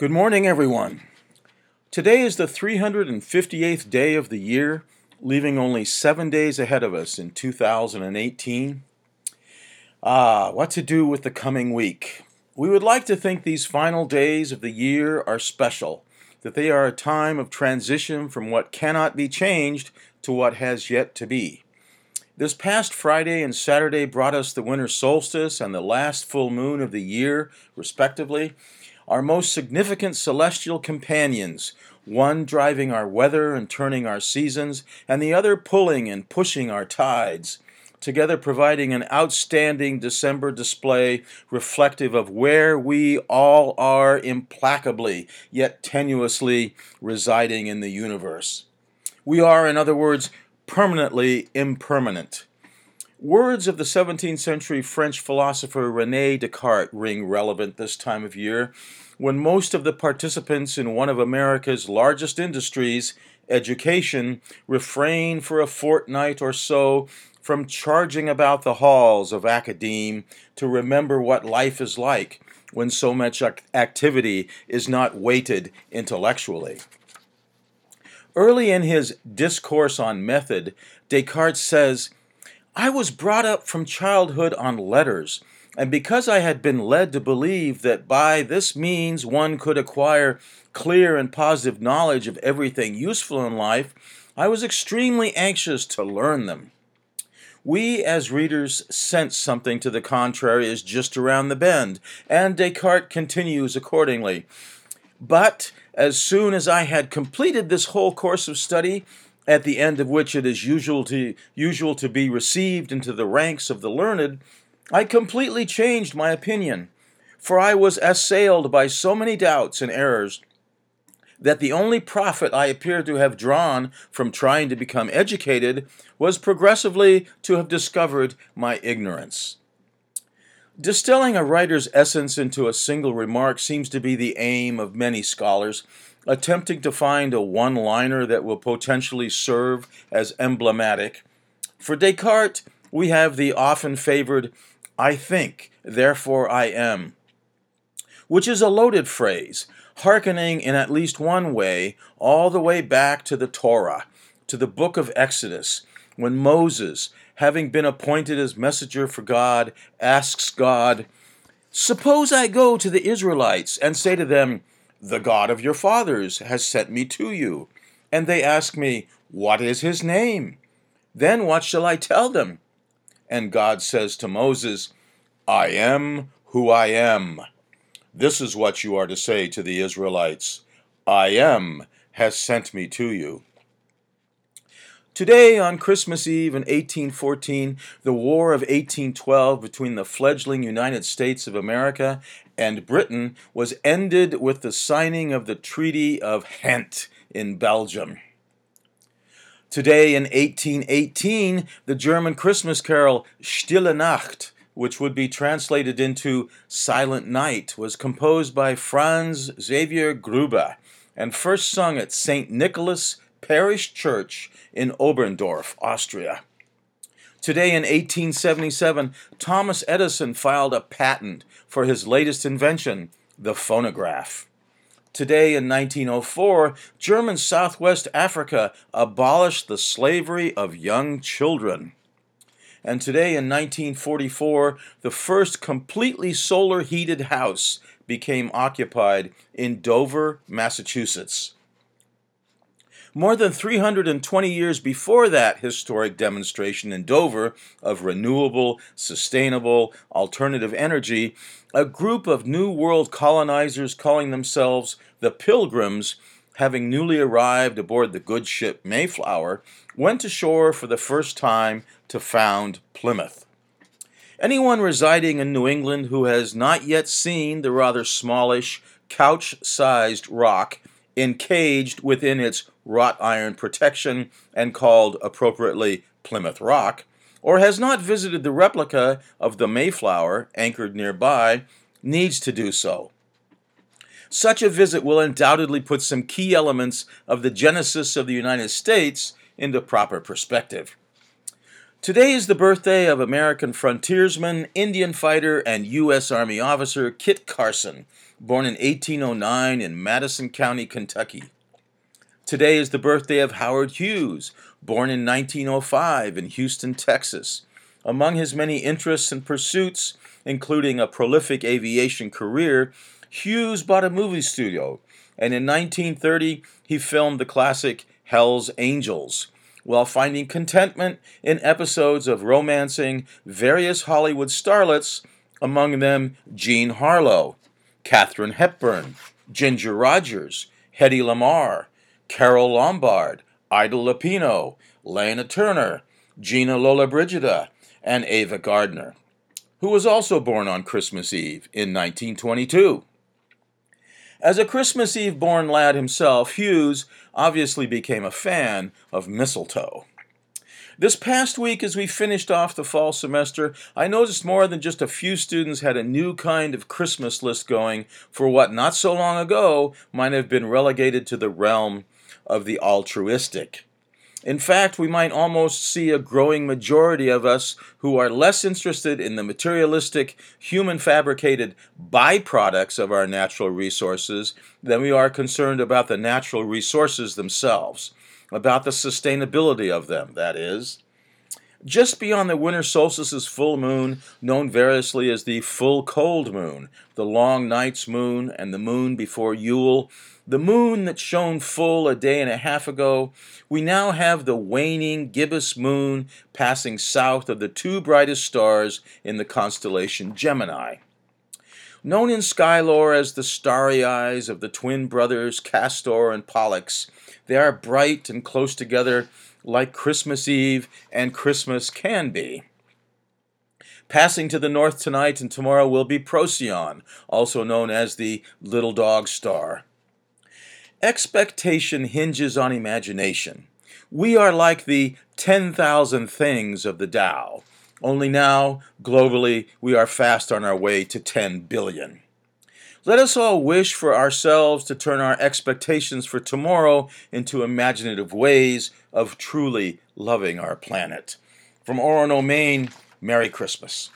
Good morning, everyone. Today is the 358th day of the year, leaving only seven days ahead of us in 2018. Ah, what to do with the coming week? We would like to think these final days of the year are special, that they are a time of transition from what cannot be changed to what has yet to be. This past Friday and Saturday brought us the winter solstice and the last full moon of the year, respectively our most significant celestial companions, one driving our weather and turning our seasons, and the other pulling and pushing our tides, together providing an outstanding December display reflective of where we all are implacably, yet tenuously residing in the universe. We are, in other words, permanently impermanent. Words of the 17th century French philosopher Rene Descartes ring relevant this time of year when most of the participants in one of America's largest industries, education, refrain for a fortnight or so from charging about the halls of academe to remember what life is like when so much activity is not weighted intellectually. Early in his Discourse on Method, Descartes says, I was brought up from childhood on letters, and because I had been led to believe that by this means one could acquire clear and positive knowledge of everything useful in life, I was extremely anxious to learn them. We as readers sense something to the contrary is just around the bend, and Descartes continues accordingly. But as soon as I had completed this whole course of study, at the end of which it is usual to, usual to be received into the ranks of the learned, I completely changed my opinion, for I was assailed by so many doubts and errors that the only profit I appeared to have drawn from trying to become educated was progressively to have discovered my ignorance. Distilling a writer's essence into a single remark seems to be the aim of many scholars, attempting to find a one liner that will potentially serve as emblematic. For Descartes, we have the often favored, I think, therefore I am, which is a loaded phrase, hearkening in at least one way all the way back to the Torah, to the book of Exodus, when Moses, having been appointed as messenger for God, asks God, Suppose I go to the Israelites and say to them, the God of your fathers has sent me to you. And they ask me, What is his name? Then what shall I tell them? And God says to Moses, I am who I am. This is what you are to say to the Israelites I am has sent me to you. Today, on Christmas Eve in 1814, the War of 1812 between the fledgling United States of America and Britain was ended with the signing of the Treaty of Ghent in Belgium. Today, in 1818, the German Christmas carol Stille Nacht, which would be translated into Silent Night, was composed by Franz Xaver Gruber and first sung at St. Nicholas Parish Church in Oberndorf, Austria. Today in 1877, Thomas Edison filed a patent for his latest invention, the phonograph. Today in 1904, German Southwest Africa abolished the slavery of young children. And today in 1944, the first completely solar heated house became occupied in Dover, Massachusetts. More than 320 years before that historic demonstration in Dover of renewable, sustainable, alternative energy, a group of New World colonizers calling themselves the Pilgrims, having newly arrived aboard the good ship Mayflower, went ashore for the first time to found Plymouth. Anyone residing in New England who has not yet seen the rather smallish, couch sized rock encaged within its wrought iron protection and called appropriately Plymouth Rock, or has not visited the replica of the Mayflower anchored nearby, needs to do so. Such a visit will undoubtedly put some key elements of the genesis of the United States into proper perspective. Today is the birthday of American frontiersman, Indian fighter, and U.S. Army officer Kit Carson, born in 1809 in Madison County, Kentucky. Today is the birthday of Howard Hughes, born in 1905 in Houston, Texas. Among his many interests and pursuits, including a prolific aviation career, Hughes bought a movie studio, and in 1930 he filmed the classic Hell's Angels, while finding contentment in episodes of romancing various Hollywood starlets, among them Jean Harlow, Katharine Hepburn, Ginger Rogers, Hedy Lamarr, Carole Lombard, Ida Lupino, Lana Turner, Gina Lollobrigida, and Ava Gardner, who was also born on Christmas Eve in 1922. As a Christmas Eve born lad himself, Hughes obviously became a fan of mistletoe. This past week, as we finished off the fall semester, I noticed more than just a few students had a new kind of Christmas list going for what not so long ago might have been relegated to the realm of the altruistic. In fact, we might almost see a growing majority of us who are less interested in the materialistic, human fabricated byproducts of our natural resources than we are concerned about the natural resources themselves, about the sustainability of them, that is. Just beyond the winter solstice's full moon, known variously as the full cold moon, the long night's moon, and the moon before Yule, the moon that shone full a day and a half ago, we now have the waning gibbous moon passing south of the two brightest stars in the constellation Gemini. Known in sky lore as the starry eyes of the twin brothers Castor and Pollux, they are bright and close together like Christmas Eve and Christmas can be. Passing to the north tonight and tomorrow will be Procyon, also known as the Little Dog Star. Expectation hinges on imagination. We are like the 10,000 things of the Tao, only now, globally, we are fast on our way to 10 billion. Let us all wish for ourselves to turn our expectations for tomorrow into imaginative ways of truly loving our planet. From Orono, Maine, Merry Christmas.